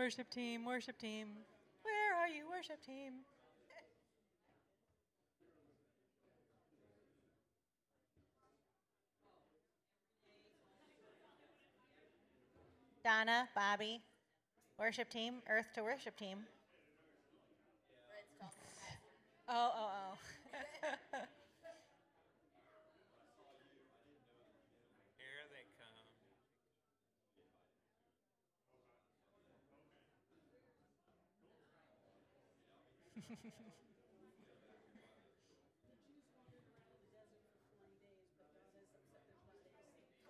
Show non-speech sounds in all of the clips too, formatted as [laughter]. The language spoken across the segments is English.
Worship team, worship team. Where are you, worship team? Donna, Bobby, worship team, Earth to worship team. Oh, oh, oh. [laughs]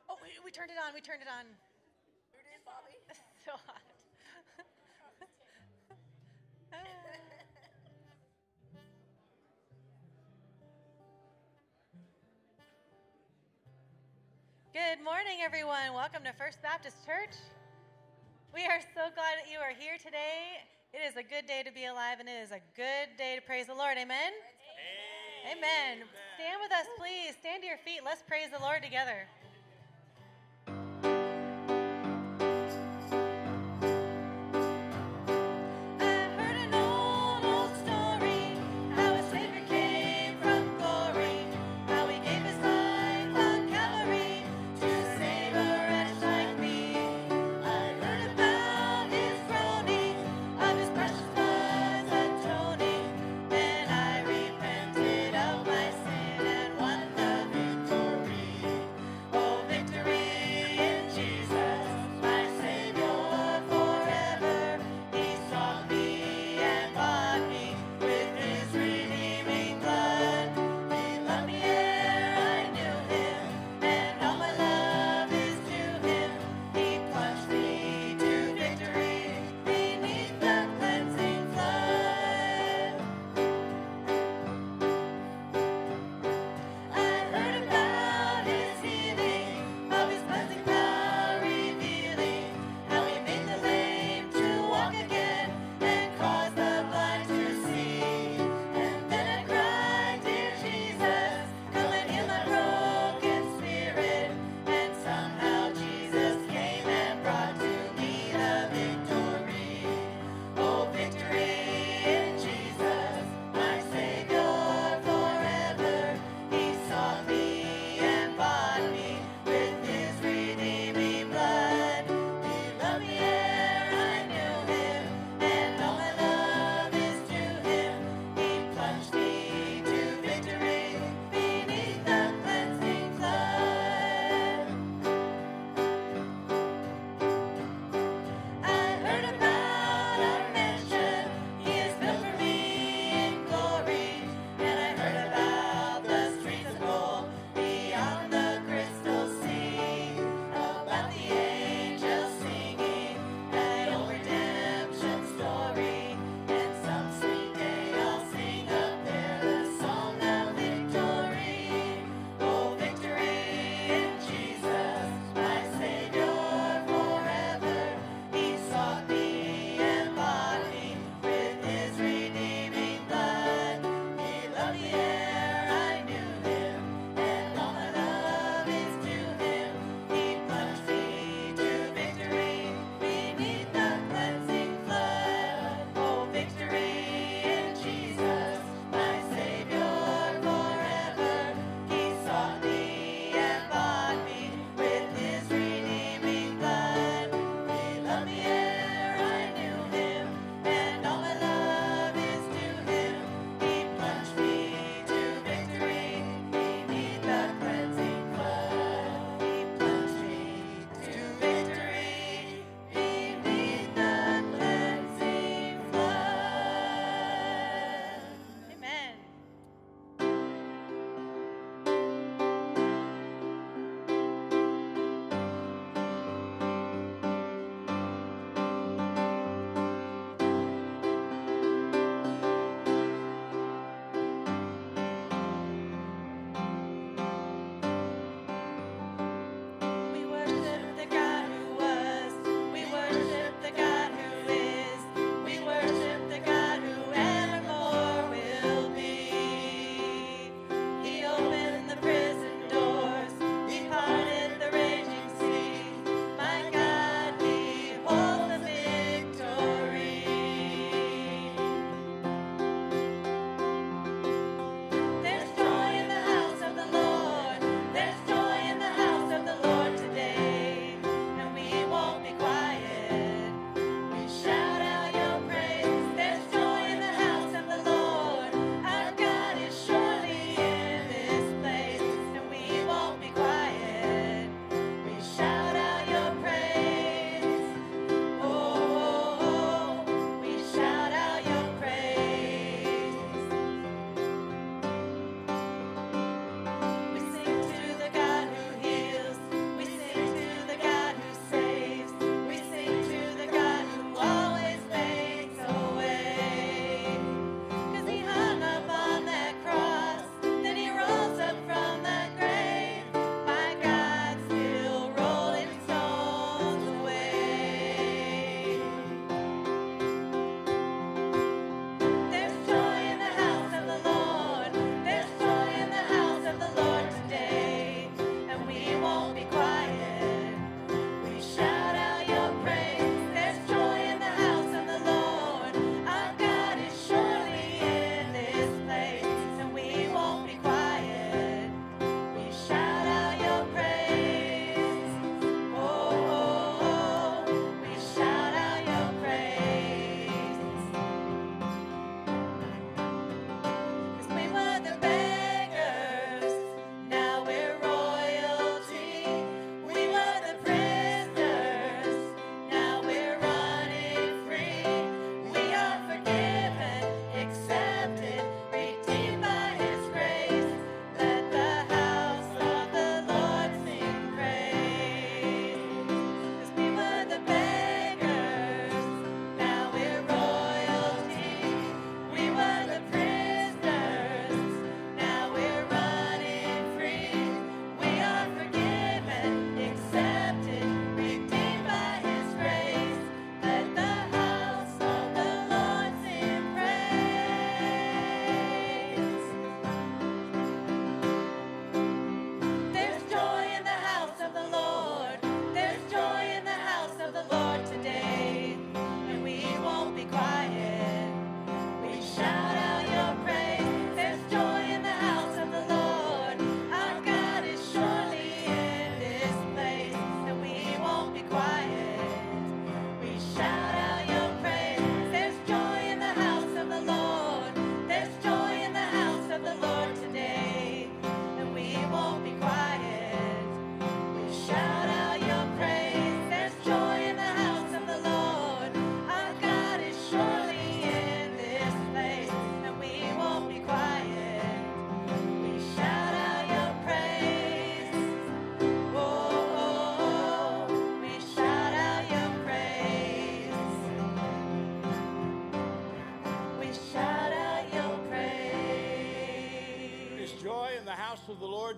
oh, we, we turned it on. We turned it on. Here it is, Bobby. [laughs] so hot. [laughs] Good morning, everyone. Welcome to First Baptist Church. We are so glad that you are here today. It is a good day to be alive, and it is a good day to praise the Lord. Amen. Amen. Stand with us, please. Stand to your feet. Let's praise the Lord together.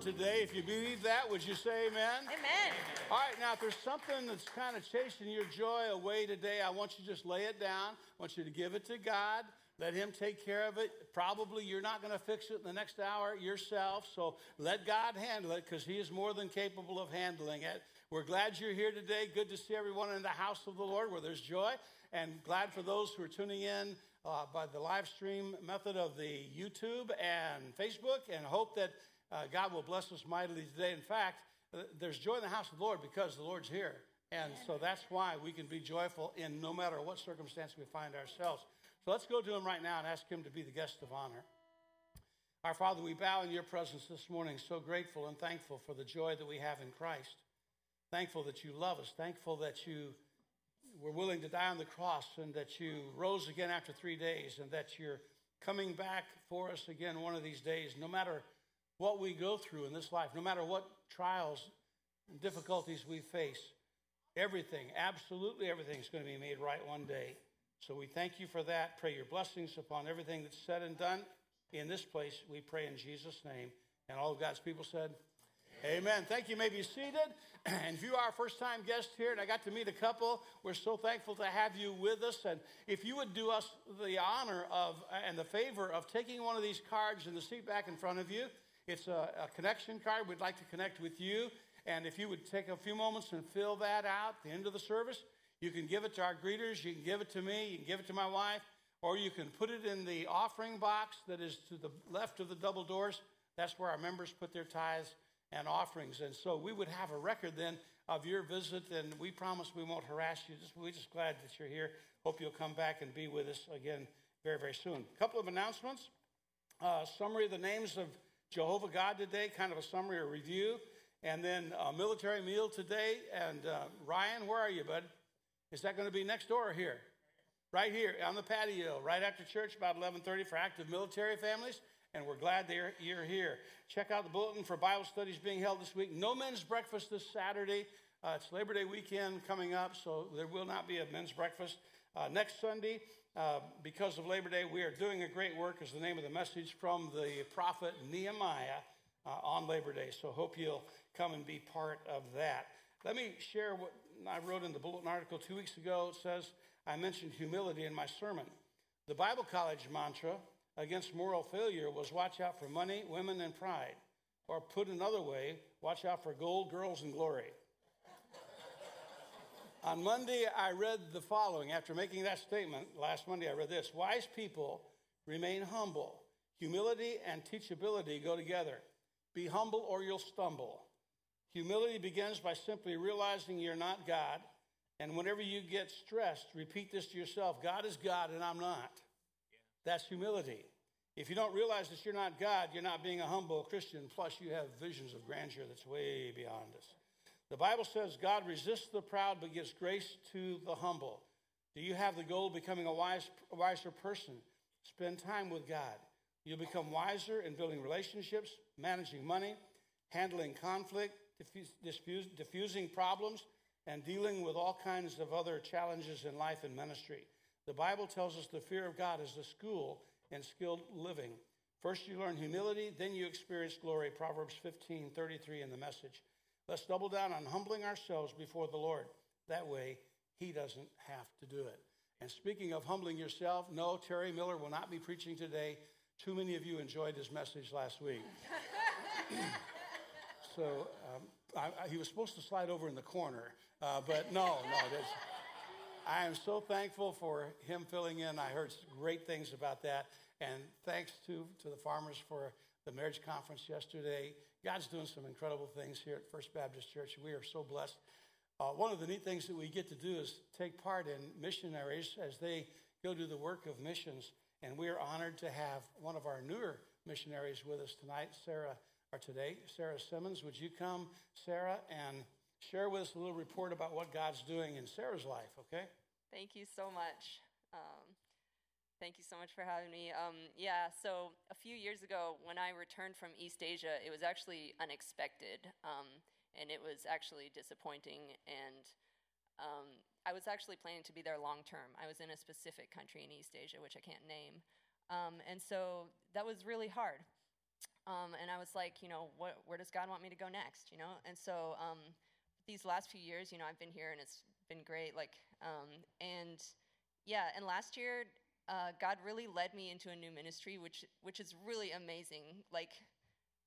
Today. If you believe that, would you say amen? Amen. All right, now if there's something that's kind of chasing your joy away today, I want you to just lay it down. I want you to give it to God. Let Him take care of it. Probably you're not going to fix it in the next hour yourself, so let God handle it because He is more than capable of handling it. We're glad you're here today. Good to see everyone in the house of the Lord where there's joy, and glad for those who are tuning in uh, by the live stream method of the YouTube and Facebook, and hope that uh, God will bless us mightily today. In fact, uh, there's joy in the house of the Lord because the Lord's here. And so that's why we can be joyful in no matter what circumstance we find ourselves. So let's go to him right now and ask him to be the guest of honor. Our Father, we bow in your presence this morning, so grateful and thankful for the joy that we have in Christ. Thankful that you love us. Thankful that you were willing to die on the cross and that you rose again after three days and that you're coming back for us again one of these days, no matter what we go through in this life, no matter what trials and difficulties we face. Everything, absolutely everything, is going to be made right one day. So we thank you for that. Pray your blessings upon everything that's said and done in this place. We pray in Jesus' name. And all of God's people said, Amen. Thank you. you may be seated. [clears throat] And if you are a first time guest here, and I got to meet a couple, we're so thankful to have you with us. And if you would do us the honor of and the favor of taking one of these cards in the seat back in front of you, it's a, a connection card. We'd like to connect with you. And if you would take a few moments and fill that out at the end of the service, you can give it to our greeters, you can give it to me, you can give it to my wife, or you can put it in the offering box that is to the left of the double doors. That's where our members put their tithes and offerings. And so we would have a record then of your visit, and we promise we won't harass you. Just, we're just glad that you're here. Hope you'll come back and be with us again very, very soon. A couple of announcements. Uh, summary of the names of Jehovah God today, kind of a summary or review. And then a military meal today. And uh, Ryan, where are you, bud? Is that going to be next door or here? Right here on the patio, right after church, about 11:30 for active military families and we're glad that you're here. Check out the bulletin for Bible studies being held this week. No men's breakfast this Saturday. Uh, it's Labor Day weekend coming up, so there will not be a men's breakfast. Uh, next Sunday, uh, because of Labor Day, we are doing a great work, is the name of the message from the prophet Nehemiah uh, on Labor Day. So hope you'll come and be part of that. Let me share what I wrote in the bulletin article two weeks ago. It says, I mentioned humility in my sermon. The Bible college mantra against moral failure was watch out for money, women, and pride. Or put another way, watch out for gold, girls, and glory. On Monday, I read the following. After making that statement, last Monday, I read this Wise people remain humble. Humility and teachability go together. Be humble or you'll stumble. Humility begins by simply realizing you're not God. And whenever you get stressed, repeat this to yourself God is God and I'm not. That's humility. If you don't realize that you're not God, you're not being a humble Christian, plus you have visions of grandeur that's way beyond us. The Bible says God resists the proud but gives grace to the humble. Do you have the goal of becoming a wise, wiser person? Spend time with God. You'll become wiser in building relationships, managing money, handling conflict, diffuse, diffusing problems, and dealing with all kinds of other challenges in life and ministry. The Bible tells us the fear of God is the school in skilled living. First, you learn humility, then you experience glory. Proverbs 15 33 in the message. Let's double down on humbling ourselves before the Lord. That way, He doesn't have to do it. And speaking of humbling yourself, no, Terry Miller will not be preaching today. Too many of you enjoyed his message last week. [coughs] so um, I, I, he was supposed to slide over in the corner, uh, but no, no. I am so thankful for him filling in. I heard great things about that. And thanks to, to the farmers for the marriage conference yesterday. God's doing some incredible things here at First Baptist Church. We are so blessed. Uh, one of the neat things that we get to do is take part in missionaries as they go do the work of missions. And we are honored to have one of our newer missionaries with us tonight, Sarah, or today, Sarah Simmons. Would you come, Sarah, and share with us a little report about what God's doing in Sarah's life, okay? Thank you so much. Um, thank you so much for having me. Um, yeah, so a few years ago, when I returned from East Asia, it was actually unexpected, um, and it was actually disappointing. And um, I was actually planning to be there long term. I was in a specific country in East Asia, which I can't name. Um, and so that was really hard. um, and I was like, you know, what, where does God want me to go next? You know, and so um, these last few years, you know, I've been here and it's been great. Like, and yeah, and last year, uh, God really led me into a new ministry, which which is really amazing. Like,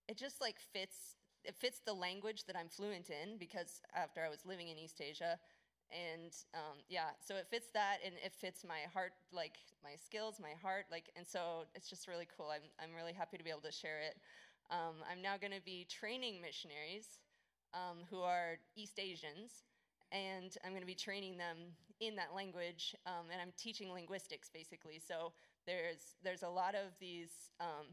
it just like fits it fits the language that I'm fluent in because after I was living in East Asia, and um, yeah, so it fits that and it fits my heart, like my skills, my heart, like, and so it's just really cool. I'm I'm really happy to be able to share it. Um, I'm now going to be training missionaries um, who are East Asians, and I'm going to be training them in that language, um, and I'm teaching linguistics basically. So there's there's a lot of these um,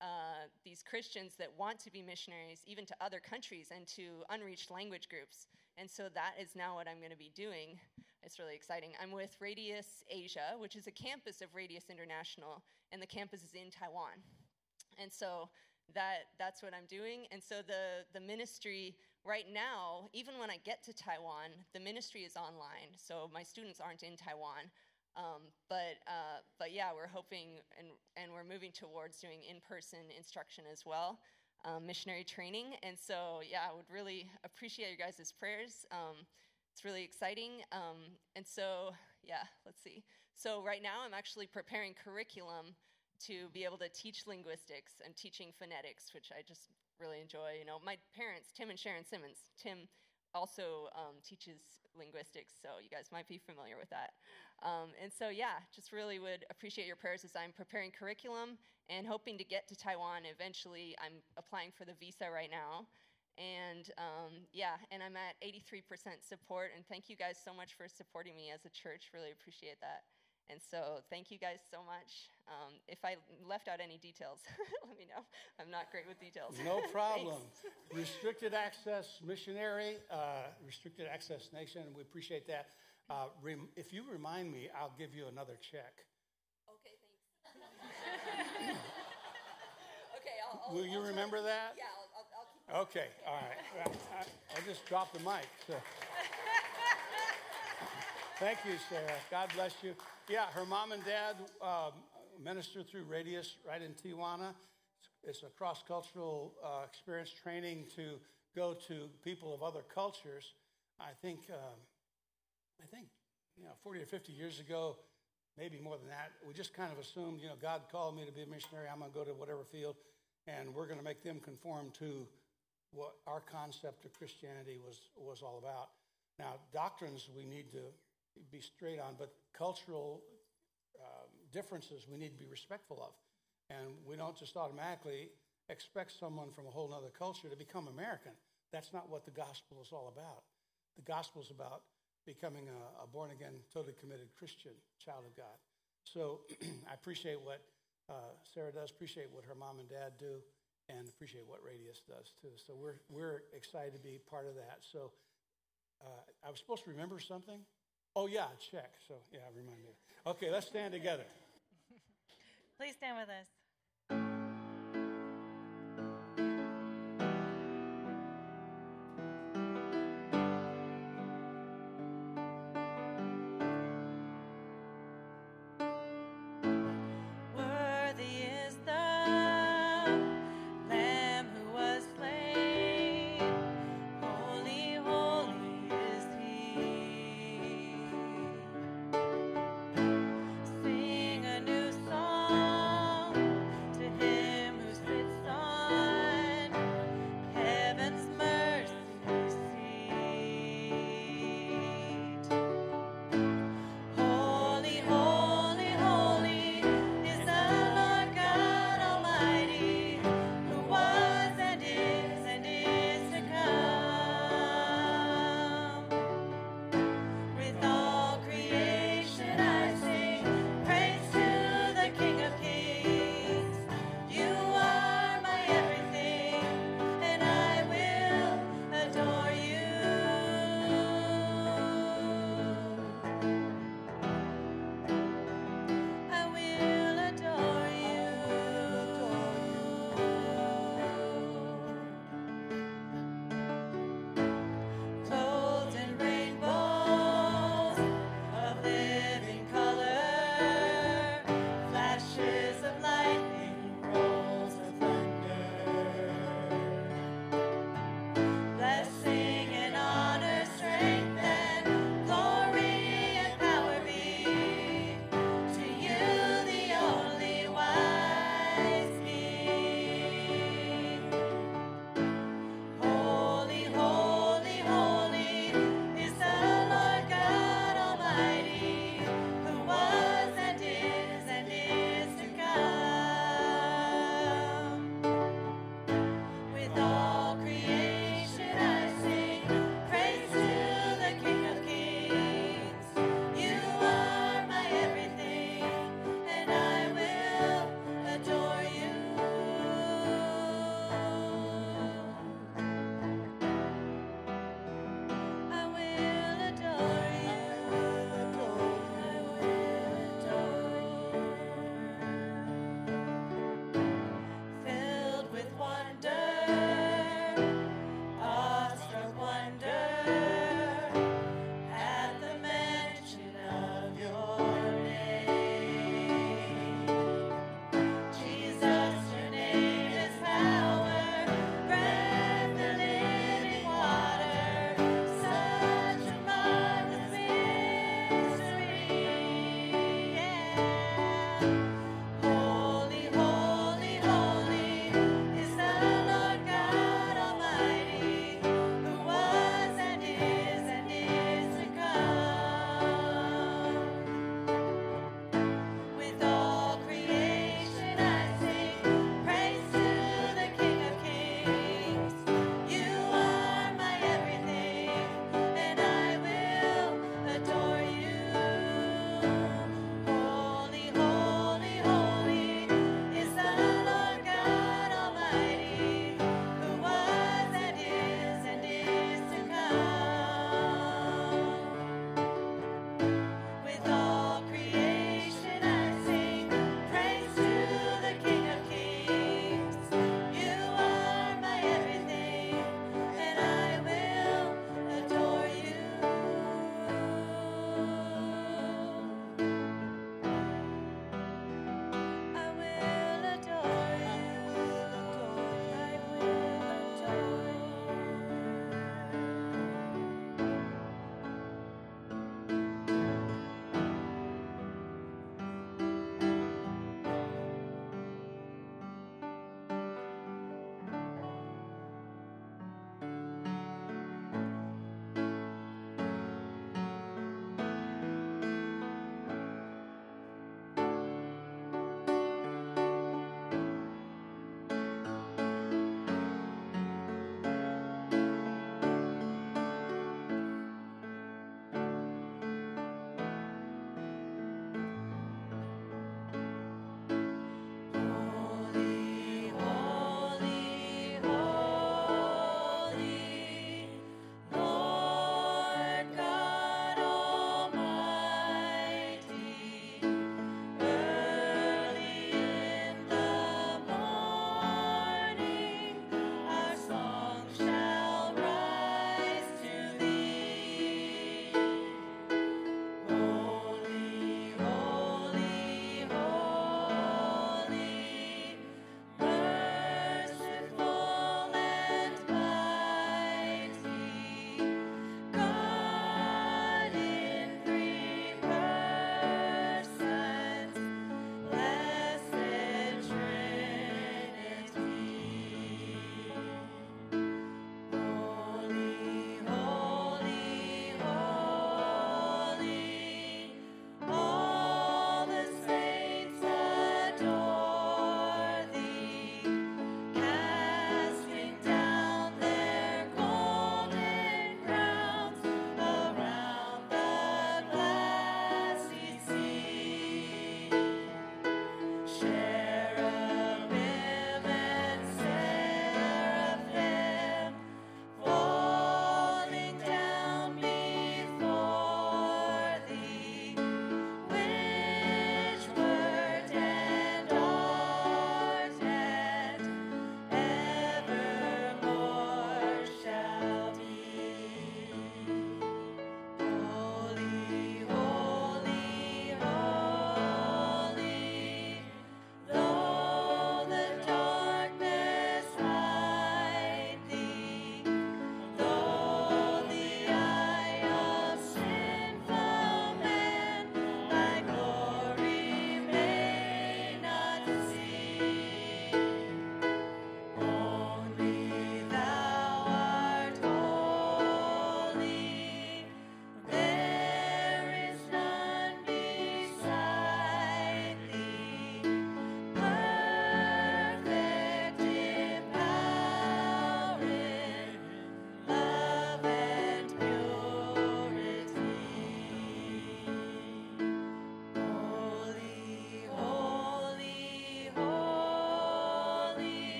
uh, these Christians that want to be missionaries, even to other countries and to unreached language groups. And so that is now what I'm going to be doing. It's really exciting. I'm with Radius Asia, which is a campus of Radius International, and the campus is in Taiwan. And so that that's what I'm doing. And so the the ministry right now, even when I get to Taiwan, the ministry is online. So my students aren't in Taiwan. Um, but uh, but yeah, we're hoping and and we're moving towards doing in-person instruction as well, um, missionary training. And so yeah, I would really appreciate your guys' prayers. Um, it's really exciting. Um, and so yeah, let's see. So right now, I'm actually preparing curriculum to be able to teach linguistics. I'm teaching phonetics, which I just really enjoy. You know, my parents, Tim and Sharon Simmons. Tim also um, teaches linguistics, so you guys might be familiar with that. Um, and so, yeah, just really would appreciate your prayers as I'm preparing curriculum and hoping to get to Taiwan eventually. I'm applying for the visa right now. And um, yeah, and I'm at 83% support. And thank you guys so much for supporting me as a church. Really appreciate that. And so, thank you guys so much. Um, if I left out any details, [laughs] let me know. I'm not great with details. No [laughs] problem. Restricted access missionary, uh, restricted access nation, we appreciate that. Uh, rem- if you remind me, I'll give you another check. Okay, thanks. [laughs] okay, I'll, I'll, Will you I'll try- remember that? Yeah, I'll, I'll, I'll keep. Okay, all right. I, I just dropped the mic. So. Thank you, Sarah. God bless you. Yeah, her mom and dad um, minister through Radius right in Tijuana. It's a cross cultural uh, experience training to go to people of other cultures. I think, um, I think, you know, 40 or 50 years ago, maybe more than that, we just kind of assumed, you know, God called me to be a missionary. I'm going to go to whatever field, and we're going to make them conform to what our concept of Christianity was, was all about. Now, doctrines we need to be straight on, but cultural um, differences we need to be respectful of. And we don't just automatically expect someone from a whole other culture to become American. That's not what the gospel is all about. The gospel is about becoming a, a born again, totally committed Christian child of God. So [clears throat] I appreciate what uh, Sarah does, appreciate what her mom and dad do, and appreciate what Radius does too. So we're, we're excited to be part of that. So uh, I was supposed to remember something. Oh, yeah, check. So, yeah, remind me. Okay, let's stand together. Please stand with us.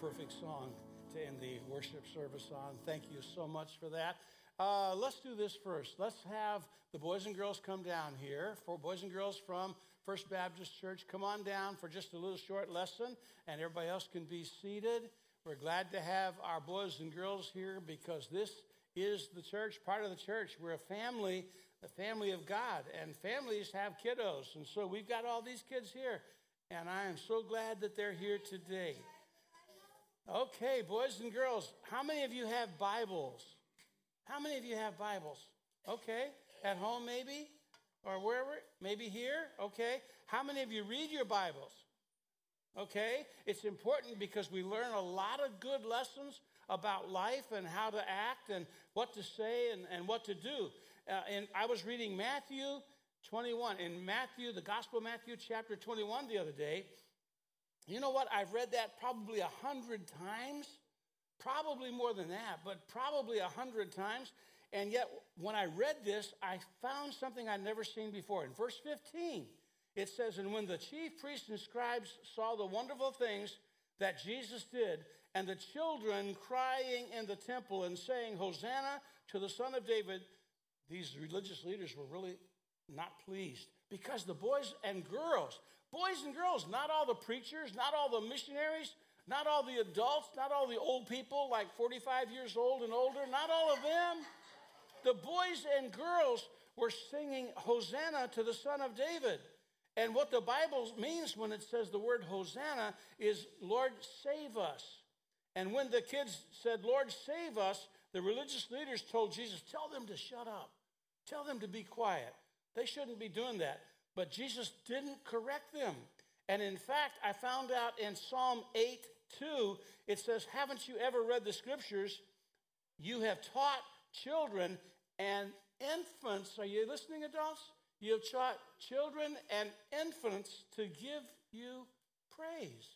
Perfect song to end the worship service on. Thank you so much for that. Uh, let's do this first. Let's have the boys and girls come down here. For boys and girls from First Baptist Church, come on down for just a little short lesson, and everybody else can be seated. We're glad to have our boys and girls here because this is the church, part of the church. We're a family, the family of God, and families have kiddos. And so we've got all these kids here, and I am so glad that they're here today. Okay, boys and girls, how many of you have Bibles? How many of you have Bibles? Okay, at home maybe? Or wherever? Maybe here? Okay. How many of you read your Bibles? Okay, it's important because we learn a lot of good lessons about life and how to act and what to say and, and what to do. Uh, and I was reading Matthew 21, in Matthew, the Gospel of Matthew, chapter 21, the other day. You know what? I've read that probably a hundred times, probably more than that, but probably a hundred times. And yet, when I read this, I found something I'd never seen before. In verse 15, it says, And when the chief priests and scribes saw the wonderful things that Jesus did, and the children crying in the temple and saying, Hosanna to the Son of David, these religious leaders were really not pleased because the boys and girls, boys and girls, not all the preachers, not all the missionaries, not all the adults, not all the old people like 45 years old and older, not all of them. The boys and girls were singing Hosanna to the Son of David. And what the Bible means when it says the word Hosanna is, Lord, save us. And when the kids said, Lord, save us, the religious leaders told Jesus, Tell them to shut up. Tell them to be quiet. They shouldn't be doing that. But Jesus didn't correct them. And in fact, I found out in Psalm 8 2, it says, Haven't you ever read the scriptures? You have taught children and infants. Are you listening, adults? You have taught children and infants to give you praise.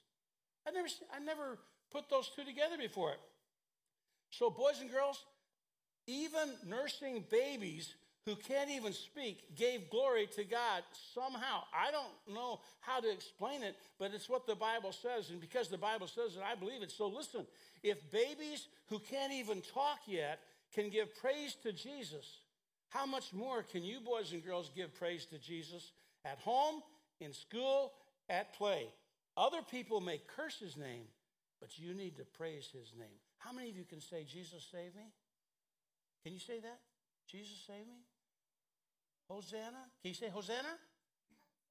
I never, I never put those two together before. So, boys and girls, even nursing babies who can't even speak gave glory to God somehow. I don't know how to explain it, but it's what the Bible says. And because the Bible says it, I believe it. So listen if babies who can't even talk yet can give praise to Jesus, how much more can you, boys and girls, give praise to Jesus at home, in school, at play? Other people may curse his name, but you need to praise his name. How many of you can say, Jesus, save me? Can you say that? Jesus, save me? Hosanna? Can you say Hosanna?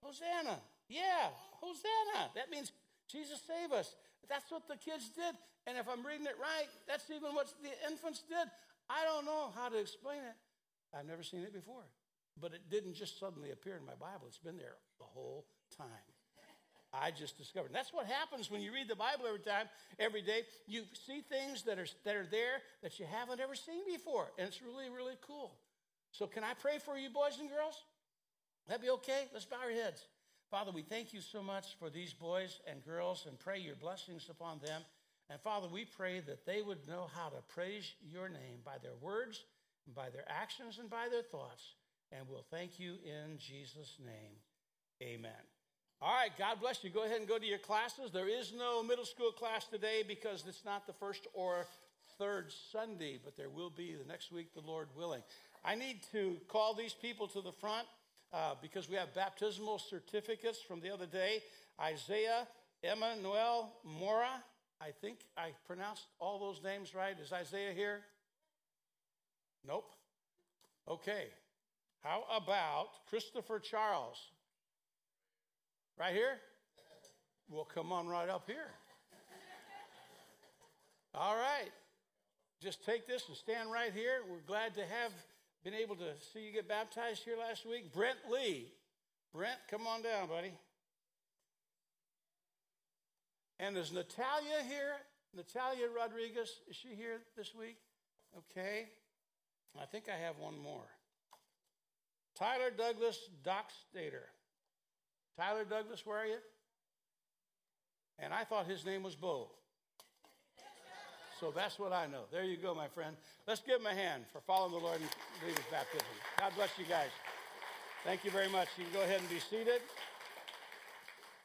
Hosanna. Yeah, Hosanna. That means Jesus save us. That's what the kids did. And if I'm reading it right, that's even what the infants did. I don't know how to explain it. I've never seen it before. But it didn't just suddenly appear in my Bible, it's been there the whole time. I just discovered. And that's what happens when you read the Bible every time, every day. You see things that are, that are there that you haven't ever seen before. And it's really, really cool. So, can I pray for you, boys and girls? That be okay? Let's bow our heads. Father, we thank you so much for these boys and girls and pray your blessings upon them. And Father, we pray that they would know how to praise your name by their words, and by their actions, and by their thoughts. And we'll thank you in Jesus' name. Amen. All right, God bless you. Go ahead and go to your classes. There is no middle school class today because it's not the first or third Sunday, but there will be the next week, the Lord willing. I need to call these people to the front uh, because we have baptismal certificates from the other day. Isaiah Emmanuel Mora. I think I pronounced all those names right. Is Isaiah here? Nope. Okay. How about Christopher Charles? Right here? Well, come on right up here. All right. Just take this and stand right here. We're glad to have been able to see you get baptized here last week. Brent Lee. Brent, come on down, buddy. And is Natalia here? Natalia Rodriguez, is she here this week? Okay. I think I have one more. Tyler Douglas Dockstader. Tyler Douglas, where are you? And I thought his name was Bo. So that's what I know. There you go, my friend. Let's give him a hand for following the Lord and his baptism. God bless you guys. Thank you very much. You can go ahead and be seated.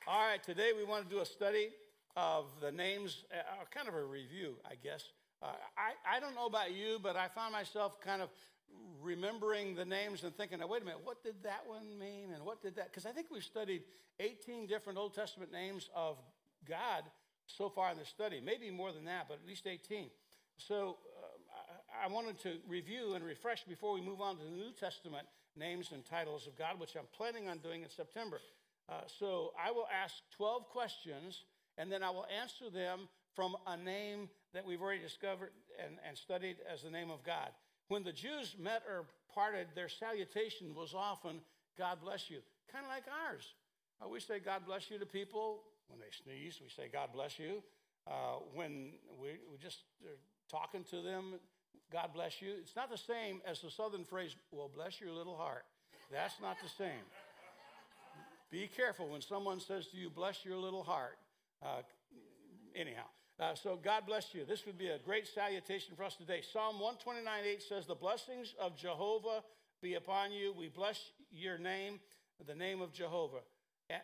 All right, today we want to do a study of the names, uh, kind of a review, I guess. Uh, I, I don't know about you, but I found myself kind of remembering the names and thinking, wait a minute, what did that one mean? And what did that? Because I think we've studied 18 different Old Testament names of God so far in the study, maybe more than that, but at least 18. So uh, I, I wanted to review and refresh before we move on to the New Testament names and titles of God, which I'm planning on doing in September. Uh, so I will ask 12 questions, and then I will answer them from a name that we've already discovered and, and studied as the name of God. When the Jews met or parted, their salutation was often, God bless you, kind of like ours. We say, God bless you to people. When they sneeze, we say, God bless you. Uh, when we, we just are talking to them, God bless you. It's not the same as the southern phrase, well, bless your little heart. That's not the same. Be careful when someone says to you, bless your little heart. Uh, anyhow, uh, so God bless you. This would be a great salutation for us today. Psalm 129 8 says, The blessings of Jehovah be upon you. We bless your name, the name of Jehovah.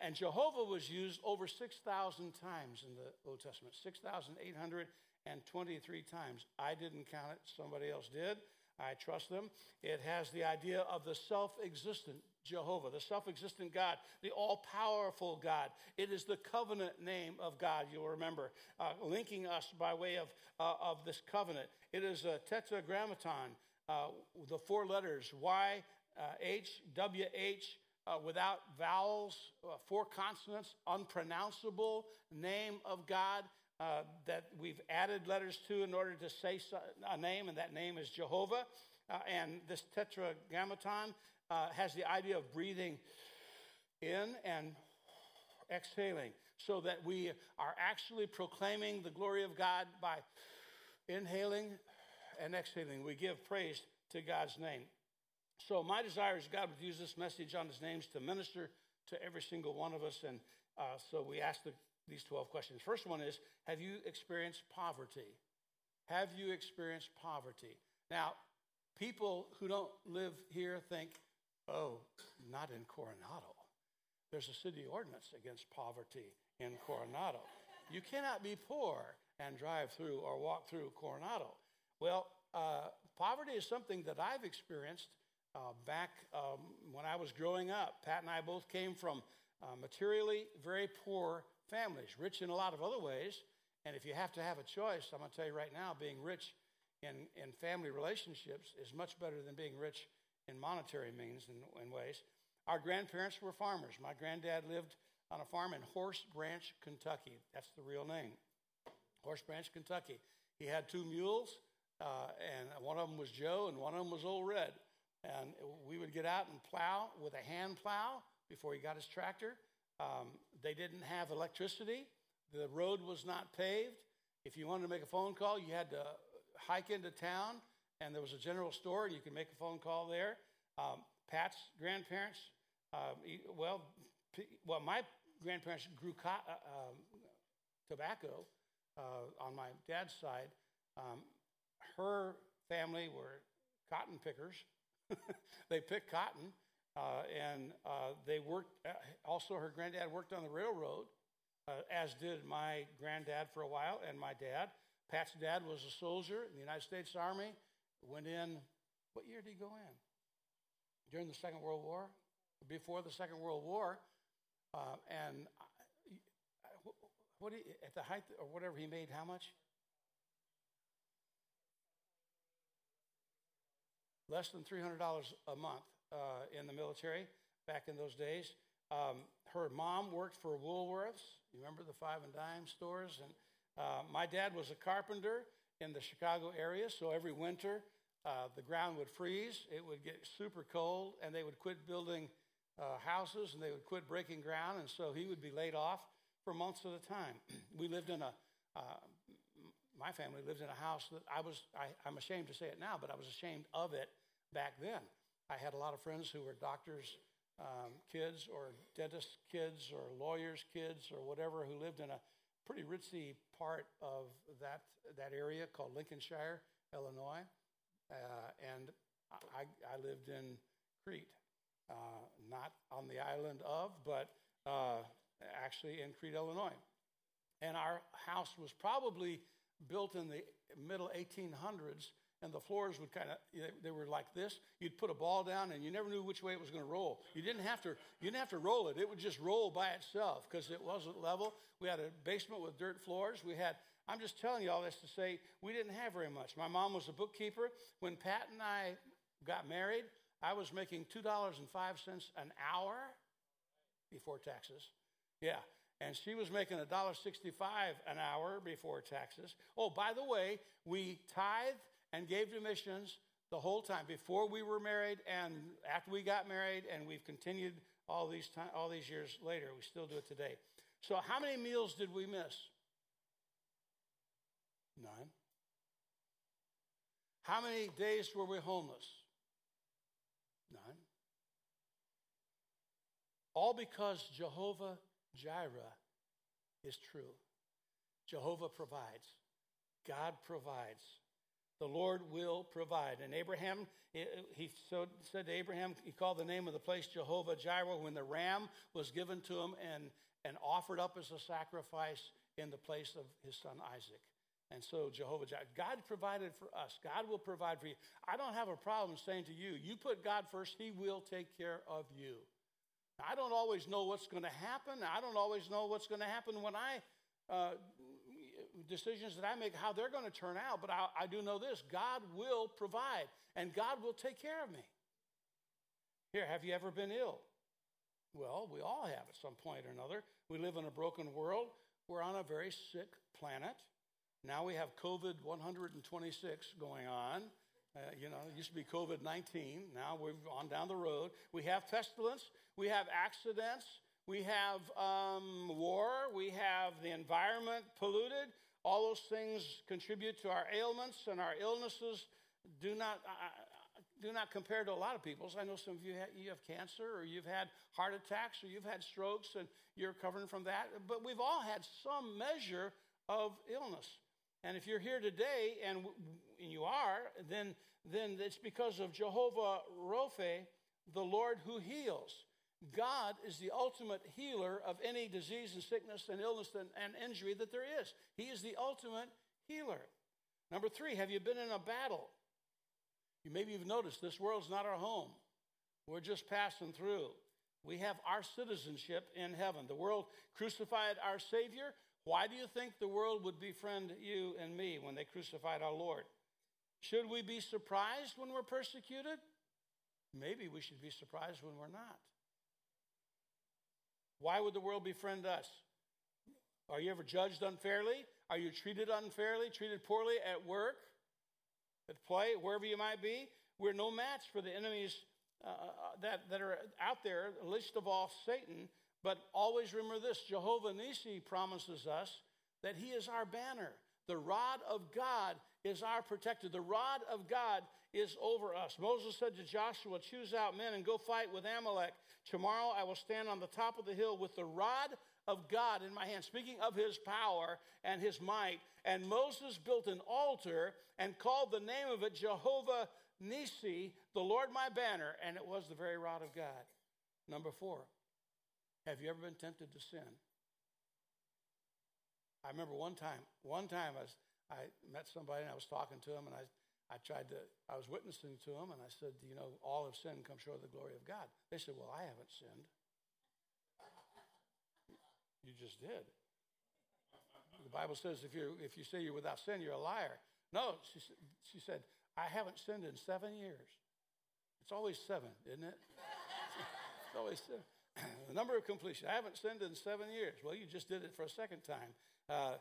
And Jehovah was used over 6,000 times in the Old Testament, 6,823 times. I didn't count it, somebody else did. I trust them. It has the idea of the self existent Jehovah, the self existent God, the all powerful God. It is the covenant name of God, you'll remember, uh, linking us by way of, uh, of this covenant. It is a tetragrammaton, uh, the four letters Y, uh, H, W, H, uh, without vowels, uh, four consonants, unpronounceable name of God. that we've added letters to in order to say a name, and that name is Jehovah. and this tetragrammaton uh, has the idea of breathing in and exhaling so that we are actually proclaiming the glory of God by inhaling and exhaling. We give praise to God's name. So, my desire is God would use this message on his names to minister to every single one of us. And uh, so, we ask the, these 12 questions. First one is Have you experienced poverty? Have you experienced poverty? Now, people who don't live here think, Oh, not in Coronado. There's a city ordinance against poverty in Coronado. You cannot be poor and drive through or walk through Coronado. Well, uh, poverty is something that I've experienced uh, back um, when I was growing up. Pat and I both came from uh, materially very poor families, rich in a lot of other ways. And if you have to have a choice, I'm going to tell you right now, being rich in, in family relationships is much better than being rich in monetary means and, and ways. Our grandparents were farmers. My granddad lived on a farm in Horse Branch, Kentucky. That's the real name. Horse Branch, Kentucky. He had two mules, uh, and one of them was Joe, and one of them was Old Red. And we would get out and plow with a hand plow before he got his tractor. Um, they didn't have electricity. The road was not paved. If you wanted to make a phone call, you had to hike into town and there was a general store, and you could make a phone call there. Um, Pat's grandparents, uh, well, well, my grandparents grew co- uh, um, tobacco uh, on my dad's side. Um, her family were cotton pickers. [laughs] they picked cotton, uh, and uh, they worked. Uh, also, her granddad worked on the railroad, as did my granddad for a while, and my dad. Pat's dad was a soldier in the United States Army. Went in, what year did he go in? During the Second World War? Before the Second World War. Uh, and what, at the height or whatever he made, how much? Less than $300 a month uh, in the military back in those days. Um, her mom worked for Woolworths. You remember the five and dime stores? And uh, my dad was a carpenter in the Chicago area, so every winter uh, the ground would freeze, it would get super cold, and they would quit building uh, houses and they would quit breaking ground, and so he would be laid off for months at a time. [clears throat] we lived in a, uh, my family lived in a house that I was, I, I'm ashamed to say it now, but I was ashamed of it back then. I had a lot of friends who were doctors' um, kids or dentist kids or lawyers' kids or whatever who lived in a pretty ritzy part of that, that area called Lincolnshire, Illinois. Uh, and I, I, lived in Crete, uh, not on the island of, but uh, actually in Crete, Illinois. And our house was probably built in the middle 1800s, and the floors would kind of they were like this. You'd put a ball down, and you never knew which way it was going to roll. You didn't have to you didn't have to roll it; it would just roll by itself because it wasn't level. We had a basement with dirt floors. We had. I'm just telling you all this to say we didn't have very much. My mom was a bookkeeper. When Pat and I got married, I was making two dollars and five cents an hour before taxes. Yeah. And she was making $1.65 an hour before taxes. Oh, by the way, we tithed and gave to missions the whole time before we were married and after we got married, and we've continued all these time, all these years later. We still do it today. So, how many meals did we miss? None. How many days were we homeless? None. All because Jehovah Jireh is true. Jehovah provides. God provides. The Lord will provide. And Abraham, he said to Abraham, he called the name of the place Jehovah Jireh when the ram was given to him and, and offered up as a sacrifice in the place of his son Isaac. And so Jehovah Jireh, God provided for us. God will provide for you. I don't have a problem saying to you, you put God first, he will take care of you. I don't always know what's going to happen. I don't always know what's going to happen when I, uh, decisions that I make, how they're going to turn out. But I, I do know this God will provide, and God will take care of me. Here, have you ever been ill? Well, we all have at some point or another. We live in a broken world. We're on a very sick planet. Now we have COVID 126 going on. Uh, you know, it used to be COVID 19. Now we've on down the road. We have pestilence. We have accidents. We have um, war. We have the environment polluted. All those things contribute to our ailments and our illnesses. Do not, do not compare to a lot of people's. I know some of you, ha- you have cancer or you've had heart attacks or you've had strokes and you're recovering from that. But we've all had some measure of illness. And if you're here today, and, and you are, then, then it's because of Jehovah Rophe, the Lord who heals. God is the ultimate healer of any disease and sickness and illness and, and injury that there is. He is the ultimate healer. Number three, have you been in a battle? You maybe you've noticed this world's not our home. We're just passing through. We have our citizenship in heaven. The world crucified our Savior. Why do you think the world would befriend you and me when they crucified our Lord? Should we be surprised when we're persecuted? Maybe we should be surprised when we're not. Why would the world befriend us? Are you ever judged unfairly? Are you treated unfairly, treated poorly at work, at play, wherever you might be? We're no match for the enemies uh, uh that, that are out there, least of all Satan. But always remember this Jehovah Nisi promises us that he is our banner. The rod of God is our protector. The rod of God is over us. Moses said to Joshua, Choose out men and go fight with Amalek. Tomorrow I will stand on the top of the hill with the rod of God in my hand, speaking of his power and his might. And Moses built an altar and called the name of it Jehovah Nisi, the Lord my banner, and it was the very rod of God. Number four, have you ever been tempted to sin? I remember one time, one time I, was, I met somebody and I was talking to him and I, I tried to, I was witnessing to him and I said, you know, all have sinned come short of the glory of God. They said, well, I haven't sinned. You just did. The Bible says if, you if you say you're without sin, you're a liar. No, she, she said, I haven't sinned in seven years. It's always seven, isn't it? [laughs] it's always seven. [clears throat] the number of completion. I haven't sinned in seven years. Well, you just did it for a second time. Uh,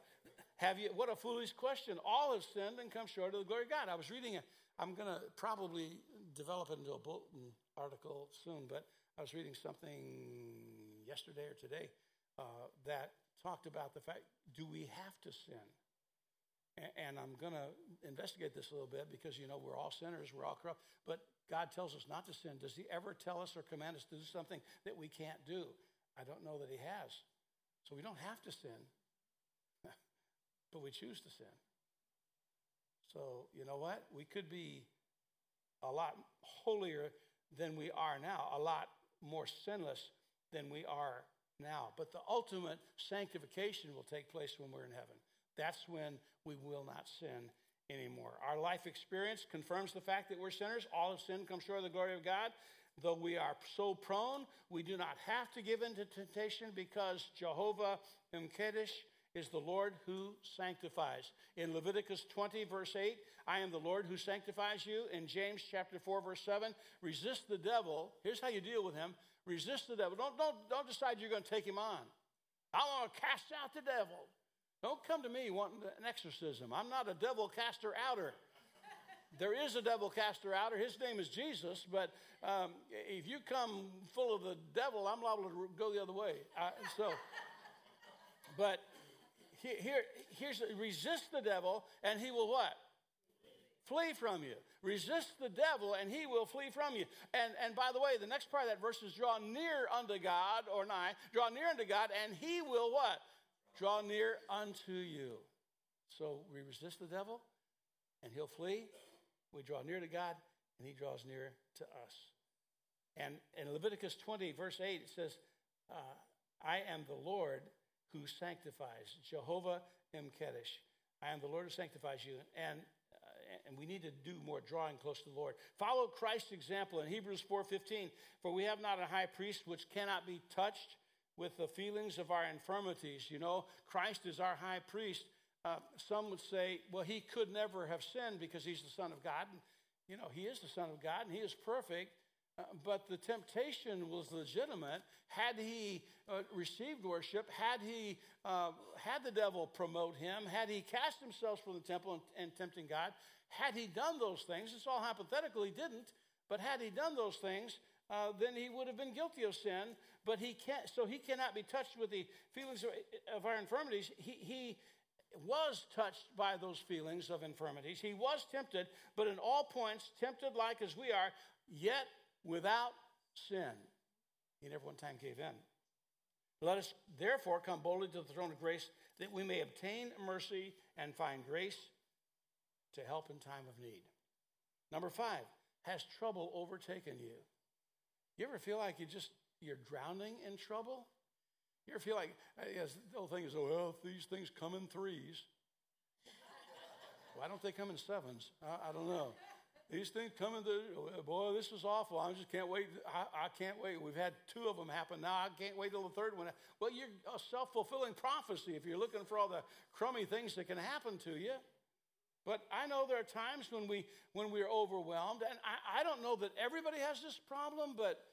have you? What a foolish question. All have sinned and come short of the glory of God. I was reading it. I'm going to probably develop it into a bulletin article soon, but I was reading something yesterday or today uh, that talked about the fact do we have to sin? And I'm going to investigate this a little bit because, you know, we're all sinners, we're all corrupt. But God tells us not to sin. Does He ever tell us or command us to do something that we can't do? I don't know that He has. So we don't have to sin, but we choose to sin. So, you know what? We could be a lot holier than we are now, a lot more sinless than we are now. But the ultimate sanctification will take place when we're in heaven. That's when we will not sin anymore. Our life experience confirms the fact that we're sinners. All of sin comes short of the glory of God. Though we are so prone, we do not have to give in to temptation because Jehovah Mkedesh is the Lord who sanctifies. In Leviticus 20, verse 8, I am the Lord who sanctifies you. In James chapter 4, verse 7, resist the devil. Here's how you deal with him resist the devil. Don't, don't, don't decide you're going to take him on. I want to cast out the devil. Don't come to me wanting an exorcism. I'm not a devil caster outer. There is a devil caster outer. His name is Jesus. But um, if you come full of the devil, I'm liable to go the other way. So, but here, here's resist the devil, and he will what? Flee from you. Resist the devil, and he will flee from you. And, and by the way, the next part of that verse is draw near unto God, or nigh, draw near unto God, and he will what? Draw near unto you. So we resist the devil, and he'll flee. We draw near to God, and he draws near to us. And in Leviticus 20, verse 8, it says, uh, I am the Lord who sanctifies, Jehovah Mkedesh. I am the Lord who sanctifies you. And, uh, and we need to do more drawing close to the Lord. Follow Christ's example in Hebrews 4.15. For we have not a high priest which cannot be touched with the feelings of our infirmities. You know, Christ is our high priest. Uh, some would say, well, he could never have sinned because he's the Son of God. And, you know, he is the Son of God and he is perfect. But the temptation was legitimate. Had he uh, received worship, had he uh, had the devil promote him, had he cast himself from the temple and, and tempting God, had he done those things, it's all hypothetical, he didn't, but had he done those things, uh, then he would have been guilty of sin. But he can't, so he cannot be touched with the feelings of, of our infirmities. He, he was touched by those feelings of infirmities. He was tempted, but in all points, tempted like as we are, yet without sin. He never one time gave in. Let us therefore come boldly to the throne of grace that we may obtain mercy and find grace to help in time of need. Number five, has trouble overtaken you? You ever feel like you just you're drowning in trouble? You ever feel like yes, the whole thing is, oh, well, these things come in threes. Why don't they come in sevens? I, I don't know. These things coming to, boy, this is awful. I just can't wait. I, I, can't wait. We've had two of them happen now. I can't wait till the third one. Well, you're a self fulfilling prophecy if you're looking for all the crummy things that can happen to you. But I know there are times when, we, when we're overwhelmed. And I, I don't know that everybody has this problem, but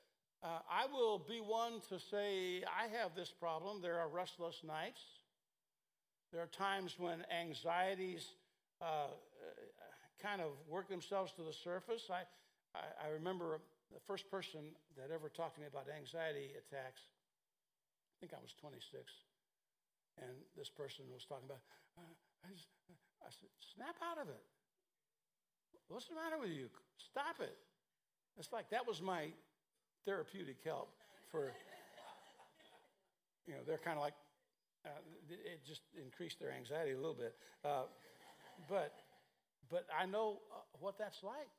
uh, I will be one to say I have this problem. There are restless nights. There are times when anxieties uh, kind of work themselves to the surface. I, I, I, remember the first person that ever talked to me about anxiety attacks, I think I was 26, and this person was talking about, uh, I, just, I said, snap out of it. What's the matter with you? Stop it. It's like that was my therapeutic help for, you know, they're kind of like, uh, it just increased their anxiety a little bit. Uh, but but I know uh, what that's like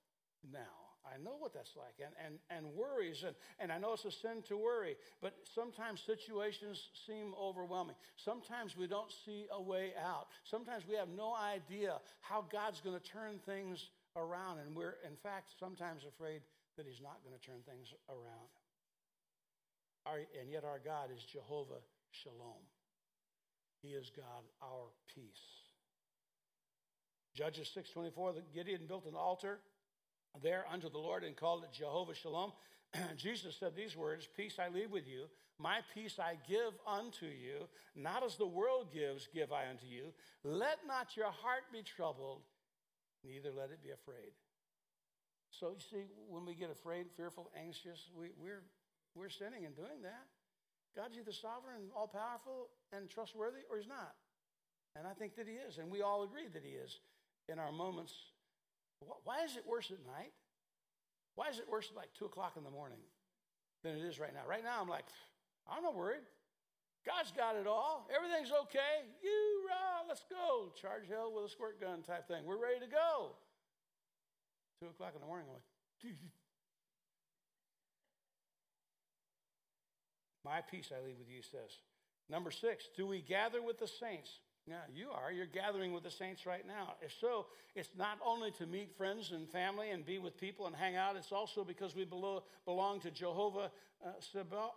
now. I know what that's like, and, and, and worries, and, and I know it's a sin to worry, but sometimes situations seem overwhelming. Sometimes we don't see a way out. Sometimes we have no idea how God's going to turn things around, and we're, in fact, sometimes afraid that He's not going to turn things around. Our, and yet, our God is Jehovah Shalom. He is God, our peace. Judges 6:24, Gideon built an altar there unto the Lord and called it Jehovah Shalom. [clears throat] Jesus said these words, Peace I leave with you, my peace I give unto you, not as the world gives, give I unto you. Let not your heart be troubled, neither let it be afraid. So you see, when we get afraid, fearful, anxious, we, we're, we're sinning and doing that. God's either sovereign, all powerful, and trustworthy, or he's not. And I think that he is, and we all agree that he is in our moments. Why is it worse at night? Why is it worse at like 2 o'clock in the morning than it is right now? Right now, I'm like, I'm not worried. God's got it all. Everything's okay. You rah, let's go. Charge hell with a squirt gun type thing. We're ready to go. Two o'clock in the morning, I'm like, My peace I leave with you, says. Number six, do we gather with the saints? Yeah, you are. You're gathering with the saints right now. If so, it's not only to meet friends and family and be with people and hang out, it's also because we belo- belong to Jehovah uh,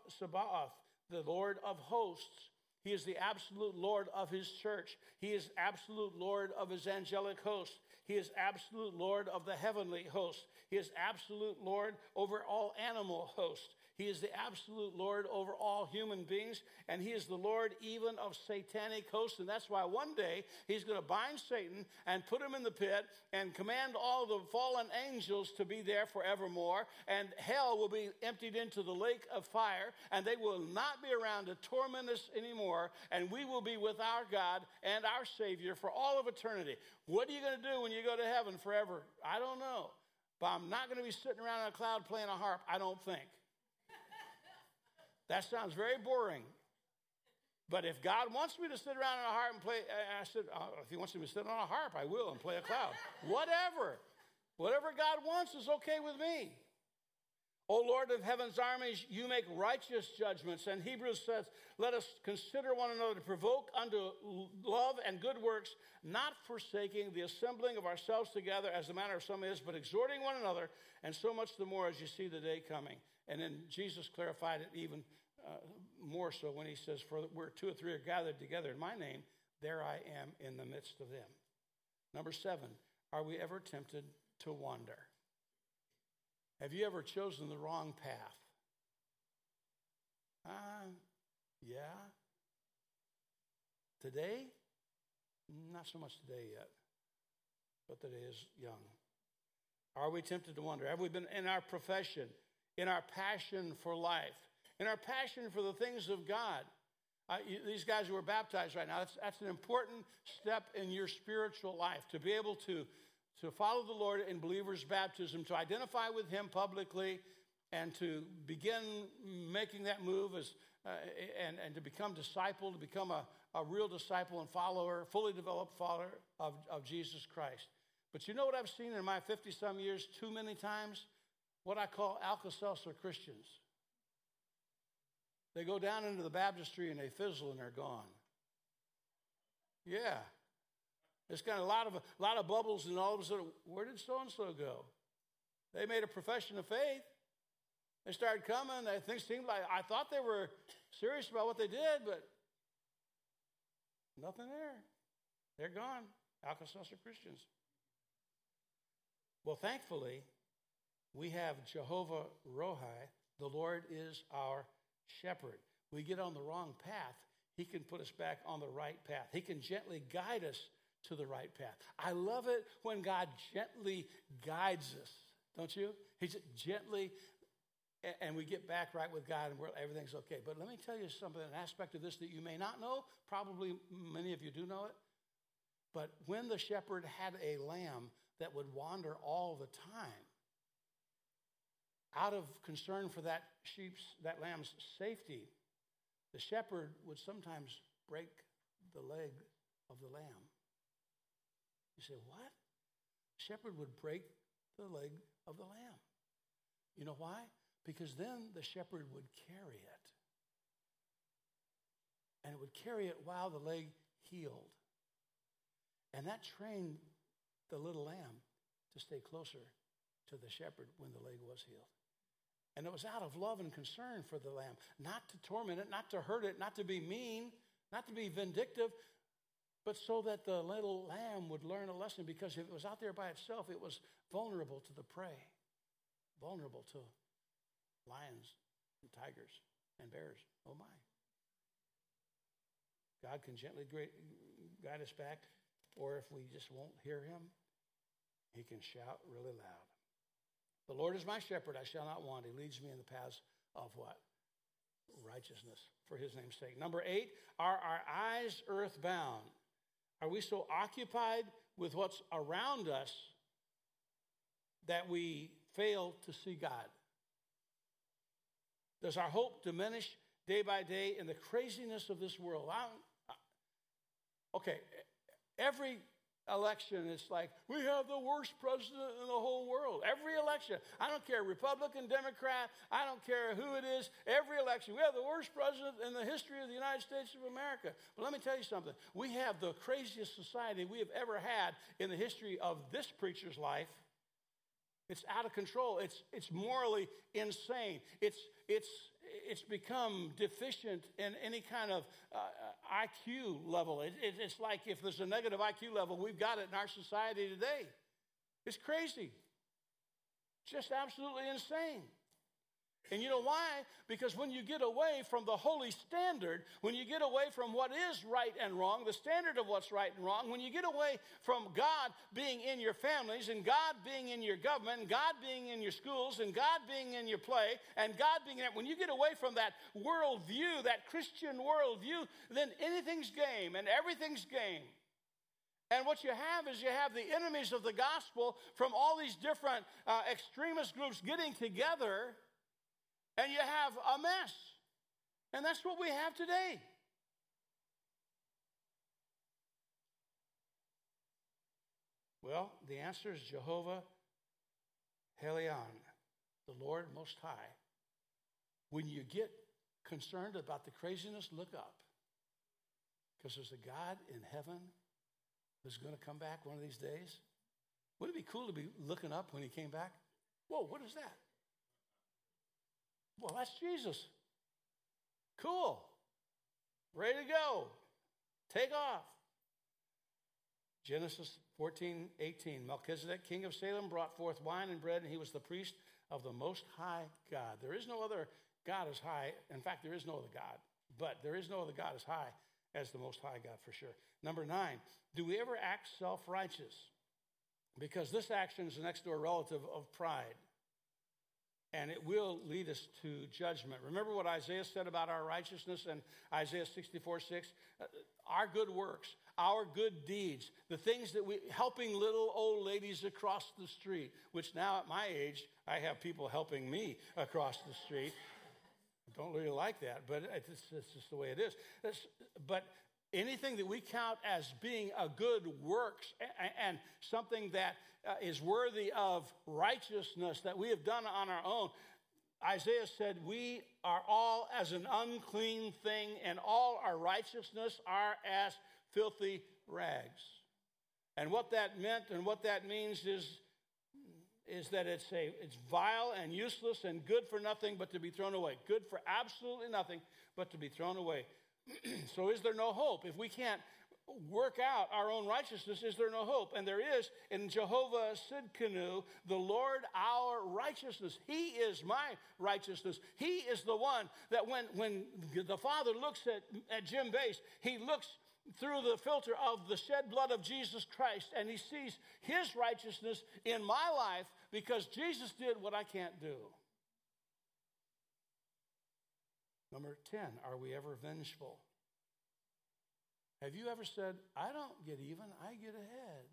Sabaoth, the Lord of hosts. He is the absolute Lord of his church. He is absolute Lord of his angelic host. He is absolute Lord of the heavenly host. He is absolute Lord over all animal hosts. He is the absolute Lord over all human beings, and He is the Lord even of satanic hosts. And that's why one day He's going to bind Satan and put him in the pit and command all the fallen angels to be there forevermore. And hell will be emptied into the lake of fire, and they will not be around to torment us anymore. And we will be with our God and our Savior for all of eternity. What are you going to do when you go to heaven forever? I don't know. But I'm not going to be sitting around in a cloud playing a harp, I don't think. That sounds very boring. But if God wants me to sit around on a harp and play, I said, oh, if He wants me to sit on a harp, I will and play a cloud. [laughs] Whatever. Whatever God wants is okay with me. O Lord of heaven's armies, you make righteous judgments. And Hebrews says, Let us consider one another to provoke unto love and good works, not forsaking the assembling of ourselves together as the manner of some is, but exhorting one another, and so much the more as you see the day coming. And then Jesus clarified it even uh, more so when he says, For where two or three are gathered together in my name, there I am in the midst of them. Number seven, are we ever tempted to wander? Have you ever chosen the wrong path? Uh, yeah. Today? Not so much today yet, but today is young. Are we tempted to wander? Have we been in our profession, in our passion for life, in our passion for the things of God? Uh, you, these guys who are baptized right now, that's, that's an important step in your spiritual life to be able to, to follow the Lord in believers' baptism, to identify with Him publicly, and to begin making that move as, uh, and, and to become disciple, to become a, a real disciple and follower, fully developed follower of, of Jesus Christ. But you know what I've seen in my 50 some years too many times? What I call Alka Seltzer Christians. They go down into the baptistry and they fizzle and they're gone. Yeah. It's got a lot of a lot of bubbles, and all of a sudden, where did so and so go? They made a profession of faith. They started coming. They, things seemed like I thought they were serious about what they did, but nothing there. They're gone. Alka-Seltzer Christians. Well, thankfully, we have Jehovah Rohi. The Lord is our shepherd. We get on the wrong path, He can put us back on the right path. He can gently guide us to the right path. I love it when God gently guides us, don't you? He gently, and we get back right with God and everything's okay. But let me tell you something, an aspect of this that you may not know. Probably many of you do know it. But when the shepherd had a lamb that would wander all the time, out of concern for that sheep's, that lamb's safety, the shepherd would sometimes break the leg of the lamb. You say, what? Shepherd would break the leg of the lamb. You know why? Because then the shepherd would carry it. And it would carry it while the leg healed. And that trained the little lamb to stay closer to the shepherd when the leg was healed. And it was out of love and concern for the lamb, not to torment it, not to hurt it, not to be mean, not to be vindictive, but so that the little lamb would learn a lesson because if it was out there by itself, it was vulnerable to the prey, vulnerable to lions and tigers and bears. Oh my. God can gently guide us back, or if we just won't hear him, he can shout really loud. The Lord is my shepherd, I shall not want. He leads me in the paths of what? Righteousness for his name's sake. Number eight, are our eyes earthbound? Are we so occupied with what's around us that we fail to see God? Does our hope diminish day by day in the craziness of this world? I, okay, every election, it's like, we have the worst president in the whole world. Every election, I don't care, Republican, Democrat, I don't care who it is, every election, we have the worst president in the history of the United States of America. But let me tell you something we have the craziest society we have ever had in the history of this preacher's life. It's out of control. It's, it's morally insane. It's, it's, it's become deficient in any kind of uh, IQ level. It, it, it's like if there's a negative IQ level, we've got it in our society today. It's crazy. Just absolutely insane. And you know why? Because when you get away from the holy standard, when you get away from what is right and wrong, the standard of what's right and wrong, when you get away from God being in your families and God being in your government and God being in your schools and God being in your play and God being in when you get away from that worldview, that Christian worldview, then anything's game and everything's game. And what you have is you have the enemies of the gospel from all these different uh, extremist groups getting together and you have a mess. And that's what we have today. Well, the answer is Jehovah Elyon, the Lord Most High. When you get concerned about the craziness, look up. Because there's a God in heaven who's going to come back one of these days. Wouldn't it be cool to be looking up when he came back? Whoa, what is that? Well, that's Jesus. Cool. Ready to go. Take off. Genesis 14, 18. Melchizedek, king of Salem, brought forth wine and bread, and he was the priest of the Most High God. There is no other God as high. In fact, there is no other God, but there is no other God as high as the Most High God for sure. Number nine, do we ever act self righteous? Because this action is the next door relative of pride and it will lead us to judgment. Remember what Isaiah said about our righteousness in Isaiah 64 6? Uh, our good works, our good deeds, the things that we, helping little old ladies across the street, which now at my age, I have people helping me across the street. Don't really like that, but it's, it's just the way it is. It's, but anything that we count as being a good works and something that uh, is worthy of righteousness that we have done on our own. Isaiah said, We are all as an unclean thing, and all our righteousness are as filthy rags. And what that meant and what that means is, is that it's, a, it's vile and useless and good for nothing but to be thrown away. Good for absolutely nothing but to be thrown away. [clears throat] so, is there no hope? If we can't work out our own righteousness, is there no hope? And there is in Jehovah Sidkenu, the Lord our righteousness. He is my righteousness. He is the one that when, when the Father looks at, at Jim Bass, he looks through the filter of the shed blood of Jesus Christ and he sees his righteousness in my life because Jesus did what I can't do. Number 10, are we ever vengeful? Have you ever said, I don't get even, I get ahead?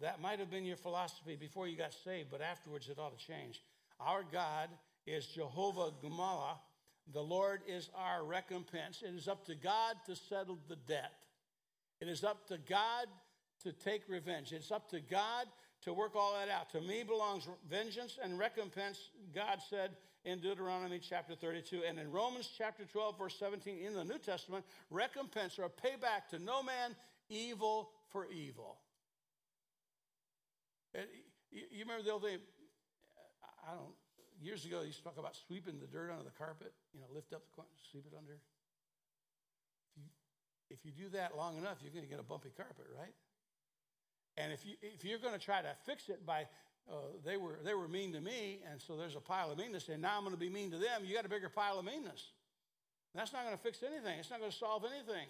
That might have been your philosophy before you got saved, but afterwards it ought to change. Our God is Jehovah Gemulah. The Lord is our recompense. It is up to God to settle the debt. It is up to God to take revenge. It's up to God to work all that out. To me belongs vengeance and recompense, God said in Deuteronomy chapter 32. And in Romans chapter 12, verse 17 in the New Testament, recompense or payback to no man evil for evil. You remember the old thing, I don't, years ago, they used to talk about sweeping the dirt under the carpet, you know, lift up the carpet, sweep it under. If you, if you do that long enough, you're going to get a bumpy carpet, right? And if, you, if you're going to try to fix it by uh, they, were, they were mean to me, and so there's a pile of meanness, and now I'm going to be mean to them. You got a bigger pile of meanness. That's not going to fix anything, it's not going to solve anything.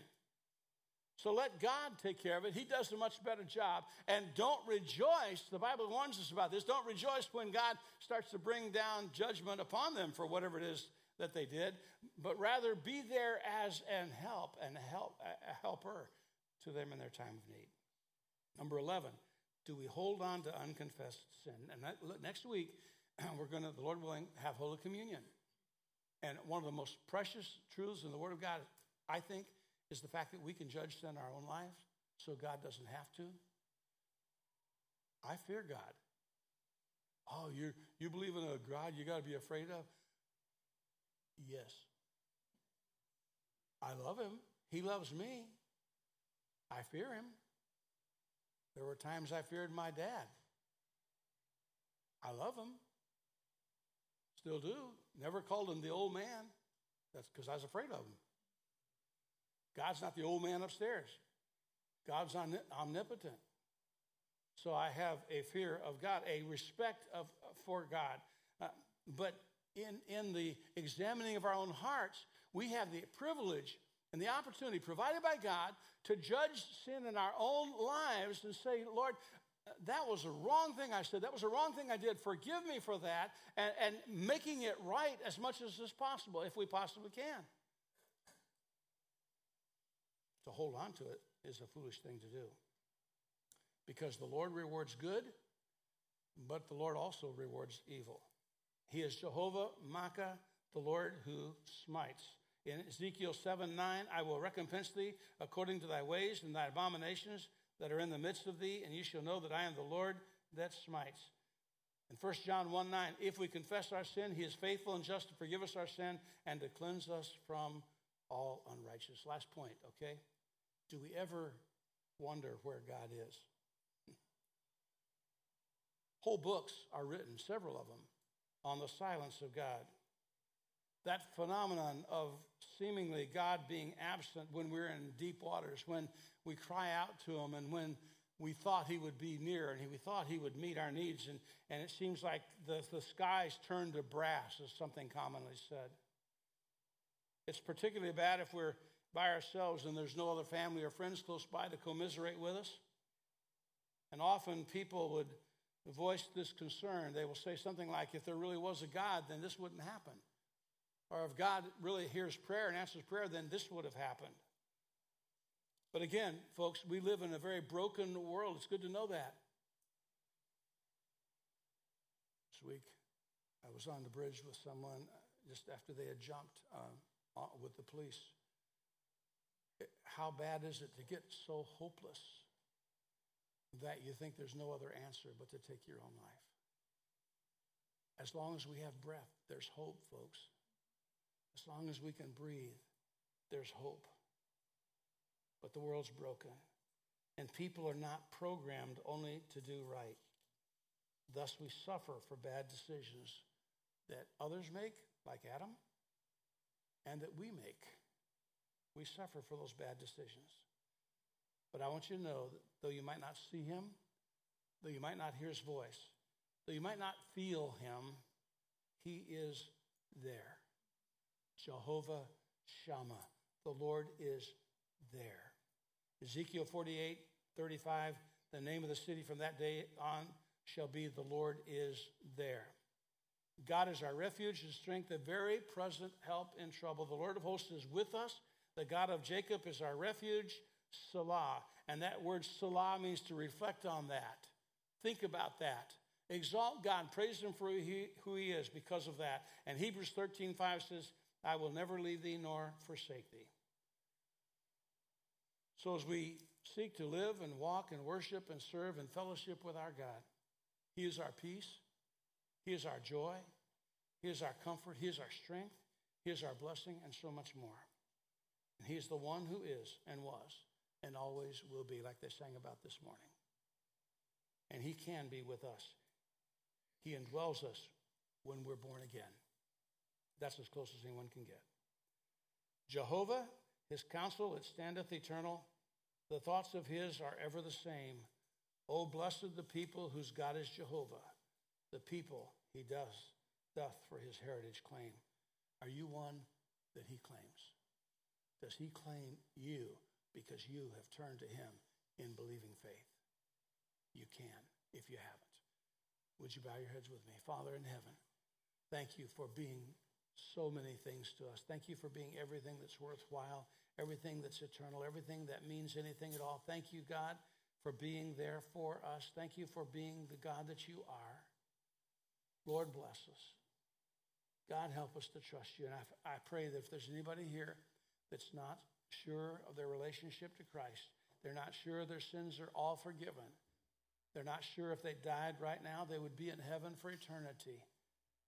So let God take care of it. He does a much better job. And don't rejoice, the Bible warns us about this. Don't rejoice when God starts to bring down judgment upon them for whatever it is that they did, but rather be there as an help and help a helper to them in their time of need. Number 11, do we hold on to unconfessed sin? And that, next week, [clears throat] we're going to, the Lord willing, have Holy Communion. And one of the most precious truths in the Word of God, I think, is the fact that we can judge sin in our own lives. so God doesn't have to? I fear God. Oh, you you believe in a God you got to be afraid of? Yes. I love him. He loves me. I fear him. There were times I feared my dad. I love him. Still do. Never called him the old man. That's because I was afraid of him. God's not the old man upstairs. God's omnipotent. So I have a fear of God, a respect of, for God. Uh, but in, in the examining of our own hearts, we have the privilege and the opportunity provided by God to judge sin in our own lives and say, Lord, that was a wrong thing I said. That was a wrong thing I did. Forgive me for that. And, and making it right as much as is possible, if we possibly can. To hold on to it is a foolish thing to do. Because the Lord rewards good, but the Lord also rewards evil. He is Jehovah Makkah, the Lord who smites. In Ezekiel 7 9, I will recompense thee according to thy ways and thy abominations that are in the midst of thee, and ye shall know that I am the Lord that smites. In 1 John 1 9, if we confess our sin, he is faithful and just to forgive us our sin and to cleanse us from all unrighteousness. Last point, okay? Do we ever wonder where God is? [laughs] Whole books are written, several of them, on the silence of God. That phenomenon of seemingly God being absent when we're in deep waters, when we cry out to Him, and when we thought He would be near and we thought He would meet our needs, and, and it seems like the, the skies turn to brass, as something commonly said. It's particularly bad if we're by ourselves and there's no other family or friends close by to commiserate with us. And often people would voice this concern. They will say something like, if there really was a God, then this wouldn't happen. Or if God really hears prayer and answers prayer, then this would have happened. But again, folks, we live in a very broken world. It's good to know that. This week, I was on the bridge with someone just after they had jumped uh, with the police. How bad is it to get so hopeless that you think there's no other answer but to take your own life? As long as we have breath, there's hope, folks. As long as we can breathe, there's hope. But the world's broken, and people are not programmed only to do right. Thus, we suffer for bad decisions that others make, like Adam, and that we make. We suffer for those bad decisions. But I want you to know that though you might not see him, though you might not hear his voice, though you might not feel him, he is there. Jehovah Shammah. The Lord is there. Ezekiel 48, 35, the name of the city from that day on shall be the Lord is there. God is our refuge and strength, a very present help in trouble. The Lord of hosts is with us. The God of Jacob is our refuge, Selah. And that word Selah means to reflect on that. Think about that. Exalt God, praise Him for who He is because of that. And Hebrews 13, 5 says, I will never leave thee nor forsake thee. So, as we seek to live and walk and worship and serve and fellowship with our God, He is our peace, He is our joy, He is our comfort, He is our strength, He is our blessing, and so much more. And He is the one who is and was and always will be, like they sang about this morning. And He can be with us. He indwells us when we're born again. That's as close as anyone can get. Jehovah, his counsel, it standeth eternal. The thoughts of his are ever the same. Oh, blessed the people whose God is Jehovah, the people he does, doth for his heritage claim. Are you one that he claims? Does he claim you because you have turned to him in believing faith? You can if you haven't. Would you bow your heads with me? Father in heaven, thank you for being so many things to us. Thank you for being everything that's worthwhile, everything that's eternal, everything that means anything at all. Thank you, God, for being there for us. Thank you for being the God that you are. Lord, bless us. God, help us to trust you. And I, I pray that if there's anybody here that's not sure of their relationship to Christ, They're not sure their sins are all forgiven. They're not sure if they died right now, they would be in heaven for eternity.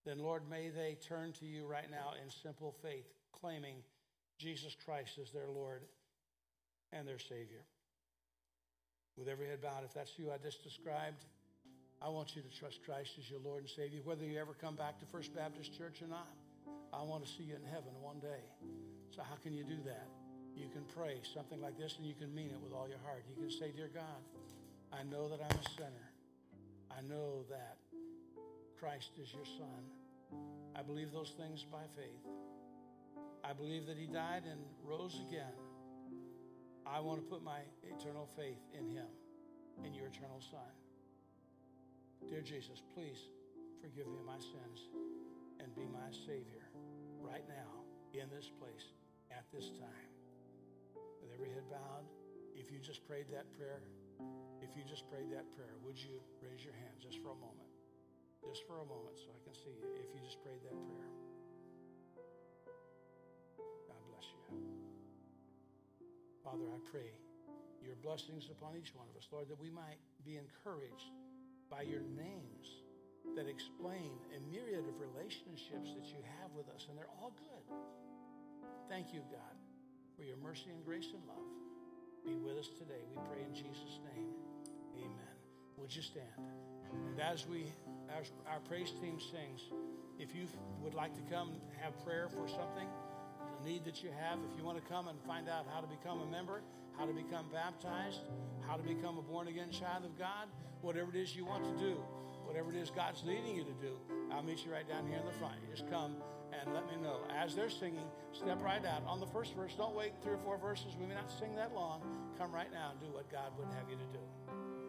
Then, Lord, may they turn to you right now in simple faith, claiming Jesus Christ as their Lord and their Savior. With every head bowed, if that's you I just described, I want you to trust Christ as your Lord and Savior, whether you ever come back to First Baptist Church or not. I want to see you in heaven one day. So, how can you do that? You can pray something like this and you can mean it with all your heart. You can say, Dear God, I know that I'm a sinner. I know that Christ is your Son. I believe those things by faith. I believe that He died and rose again. I want to put my eternal faith in Him, in your eternal Son. Dear Jesus, please forgive me my sins and be my Savior right now in this place at this time. With every head bowed, if you just prayed that prayer, if you just prayed that prayer, would you raise your hand just for a moment? Just for a moment so I can see you if you just prayed that prayer. God bless you. Father, I pray your blessings upon each one of us, Lord, that we might be encouraged by your names that explain a myriad of relationships that you have with us, and they're all good. Thank you, God, for your mercy and grace and love. Be with us today. We pray in Jesus' name. Amen. Would you stand? And as we, as our praise team sings, if you would like to come have prayer for something, the need that you have, if you want to come and find out how to become a member, how to become baptized, how to become a born again child of God, whatever it is you want to do, whatever it is God's leading you to do, I'll meet you right down here in the front. You just come and let me know. As they're singing, step right out. On the first verse, don't wait three or four verses. We may not sing that long. Come right now and do what God would have you to do.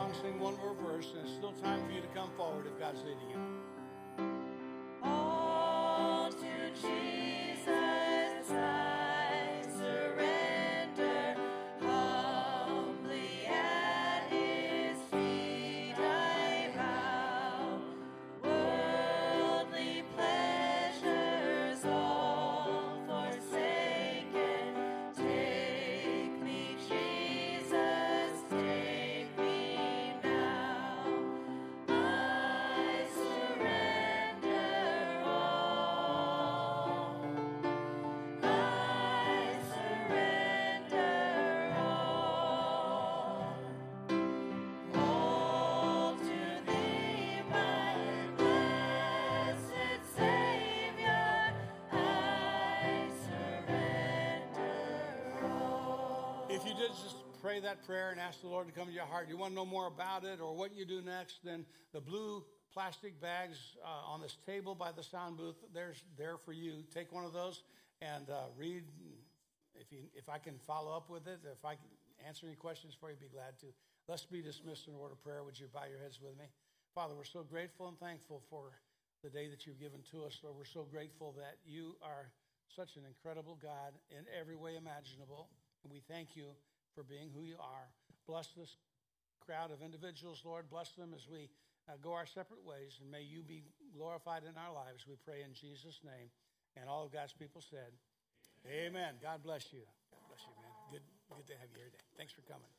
Song, sing one more verse, and it's still time for you to come forward if God's leading you. Did just pray that prayer and ask the Lord to come to your heart, you want to know more about it or what you do next, then the blue plastic bags uh, on this table by the sound booth, there's there for you. Take one of those and uh, read. If, you, if I can follow up with it, if I can answer any questions for you, be glad to. Let's be dismissed in a word of prayer. Would you bow your heads with me? Father, we're so grateful and thankful for the day that you've given to us. Lord, we're so grateful that you are such an incredible God in every way imaginable. And we thank you for being who you are. Bless this crowd of individuals, Lord. Bless them as we uh, go our separate ways, and may you be glorified in our lives. We pray in Jesus' name. And all of God's people said, Amen. Amen. God bless you. God bless you, man. Good, good to have you here today. Thanks for coming.